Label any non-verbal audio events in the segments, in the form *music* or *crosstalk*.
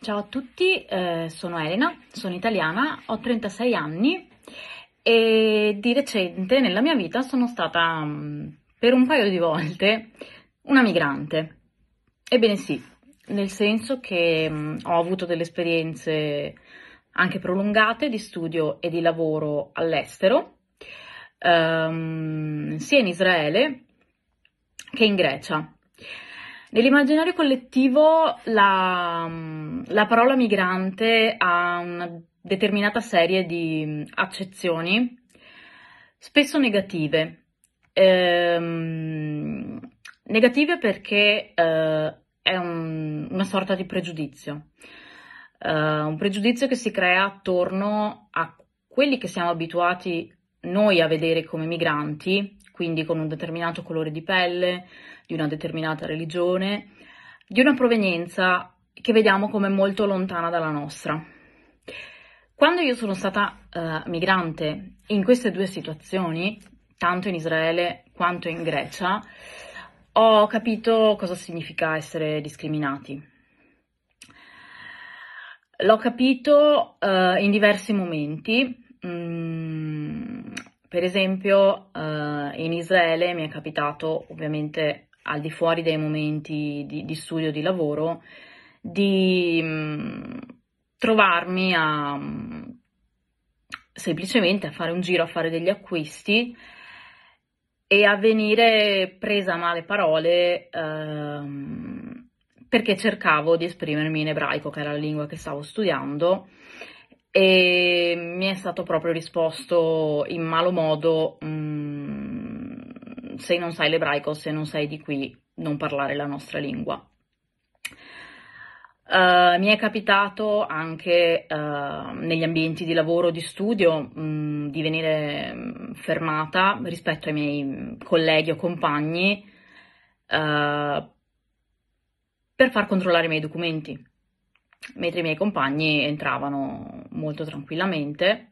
ciao a tutti, eh, sono Elena, sono italiana, ho 36 anni e di recente nella mia vita sono stata mm, per un paio di volte una migrante. Ebbene sì, nel senso che mm, ho avuto delle esperienze anche prolungate di studio e di lavoro all'estero, ehm, sia in Israele che in Grecia. Nell'immaginario collettivo la, la parola migrante ha una determinata serie di accezioni, spesso negative. Ehm, negative perché eh, è un, una sorta di pregiudizio, eh, un pregiudizio che si crea attorno a quelli che siamo abituati noi a vedere come migranti, quindi con un determinato colore di pelle, di una determinata religione, di una provenienza che vediamo come molto lontana dalla nostra. Quando io sono stata uh, migrante in queste due situazioni, tanto in Israele quanto in Grecia, ho capito cosa significa essere discriminati. L'ho capito uh, in diversi momenti. Mm, per esempio, uh, in Israele mi è capitato ovviamente al di fuori dei momenti di, di studio di lavoro, di mh, mm, trovarmi a mm, semplicemente a fare un giro, a fare degli acquisti e a venire presa a male parole ehm, perché cercavo di esprimermi in ebraico, che era la lingua che stavo studiando, e mi è stato proprio risposto in malo modo. Mm, se non sai l'ebraico, se non sei di qui, non parlare la nostra lingua. Uh, mi è capitato anche uh, negli ambienti di lavoro, di studio, mh, mm, di venire mm, fermata rispetto ai miei colleghi o compagni uh, per far controllare i miei documenti, mentre i miei compagni entravano molto tranquillamente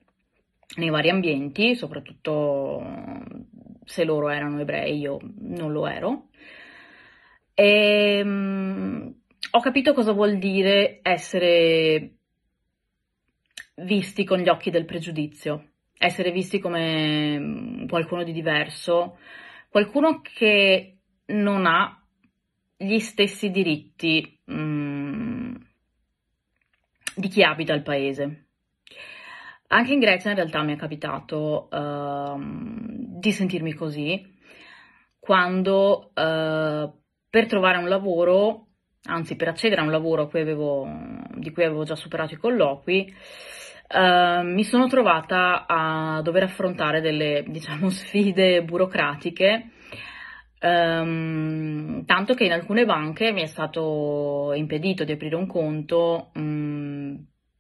nei vari ambienti, soprattutto se loro erano ebrei, io non lo ero. E um, ho capito cosa vuol dire essere visti con gli occhi del pregiudizio, essere visti come mm, qualcuno di diverso, qualcuno che non ha gli stessi diritti um, di chi abita il paese. Anche in Grecia in realtà mi è capitato uh, di sentirmi così quando uh, per trovare un lavoro, anzi per accedere a un lavoro cui avevo, di cui avevo già superato i colloqui, uh, mi sono trovata a dover affrontare delle *laughs* diciamo, sfide burocratiche. Um, tanto che in alcune banche mi è stato impedito di aprire un conto um,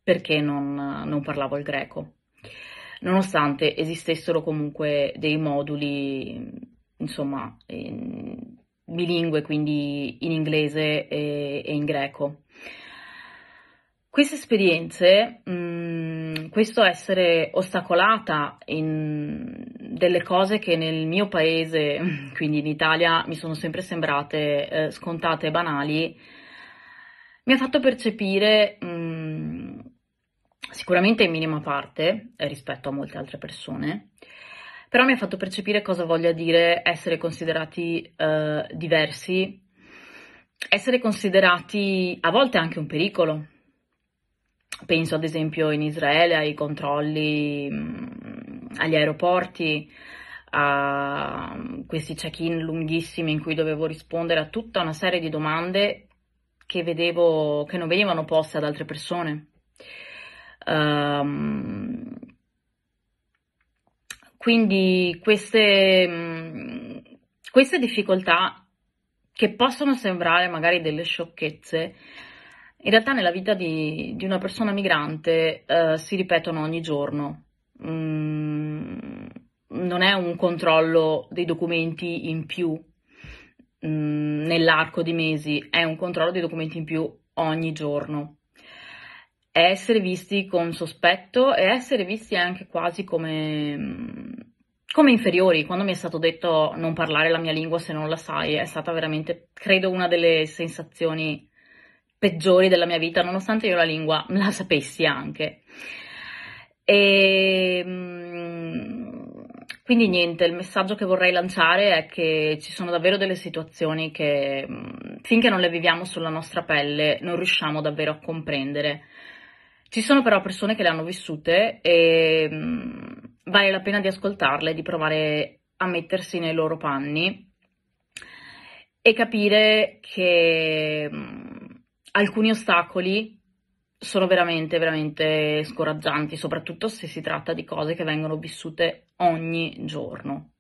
perché non, non parlavo il greco, nonostante esistessero comunque dei moduli, insomma, in, bilingue, quindi in inglese e, e in greco. Queste esperienze, mm, questo essere ostacolata in delle cose che nel mio paese, *laughs* quindi in Italia, mi sono sempre sembrate eh, scontate e banali, mi ha fatto percepire mh, mm, sicuramente in minima parte eh, rispetto a molte altre persone, però mi ha fatto percepire cosa voglia dire essere considerati eh, diversi, essere considerati a volte anche un pericolo. Penso ad esempio in Israele ai controlli mh, mm, agli aeroporti, a questi check-in lunghissimi in cui dovevo rispondere a tutta una serie di domande che vedevo che non venivano poste ad altre persone. Um, quindi queste, mm, queste difficoltà che possono sembrare magari delle sciocchezze, in realtà nella vita di, di una persona migrante uh, si ripetono ogni giorno. Mm, non è un controllo dei documenti in più mm, nell'arco di mesi, è un controllo dei documenti in più ogni giorno essere visti con sospetto e essere visti anche quasi come, come inferiori. Quando mi è stato detto non parlare la mia lingua se non la sai, è stata veramente, credo, una delle sensazioni peggiori della mia vita, nonostante io la lingua la sapessi anche. E mm, quindi niente, il messaggio che vorrei lanciare è che ci sono davvero delle situazioni che mm, finché non le viviamo sulla nostra pelle non riusciamo davvero a comprendere. Ci sono però persone che le hanno vissute e mm, vale la pena di ascoltarle, di provare a mettersi nei loro panni e capire che alcuni ostacoli sono veramente, veramente scoraggianti, soprattutto se si tratta di cose che vengono vissute ogni giorno.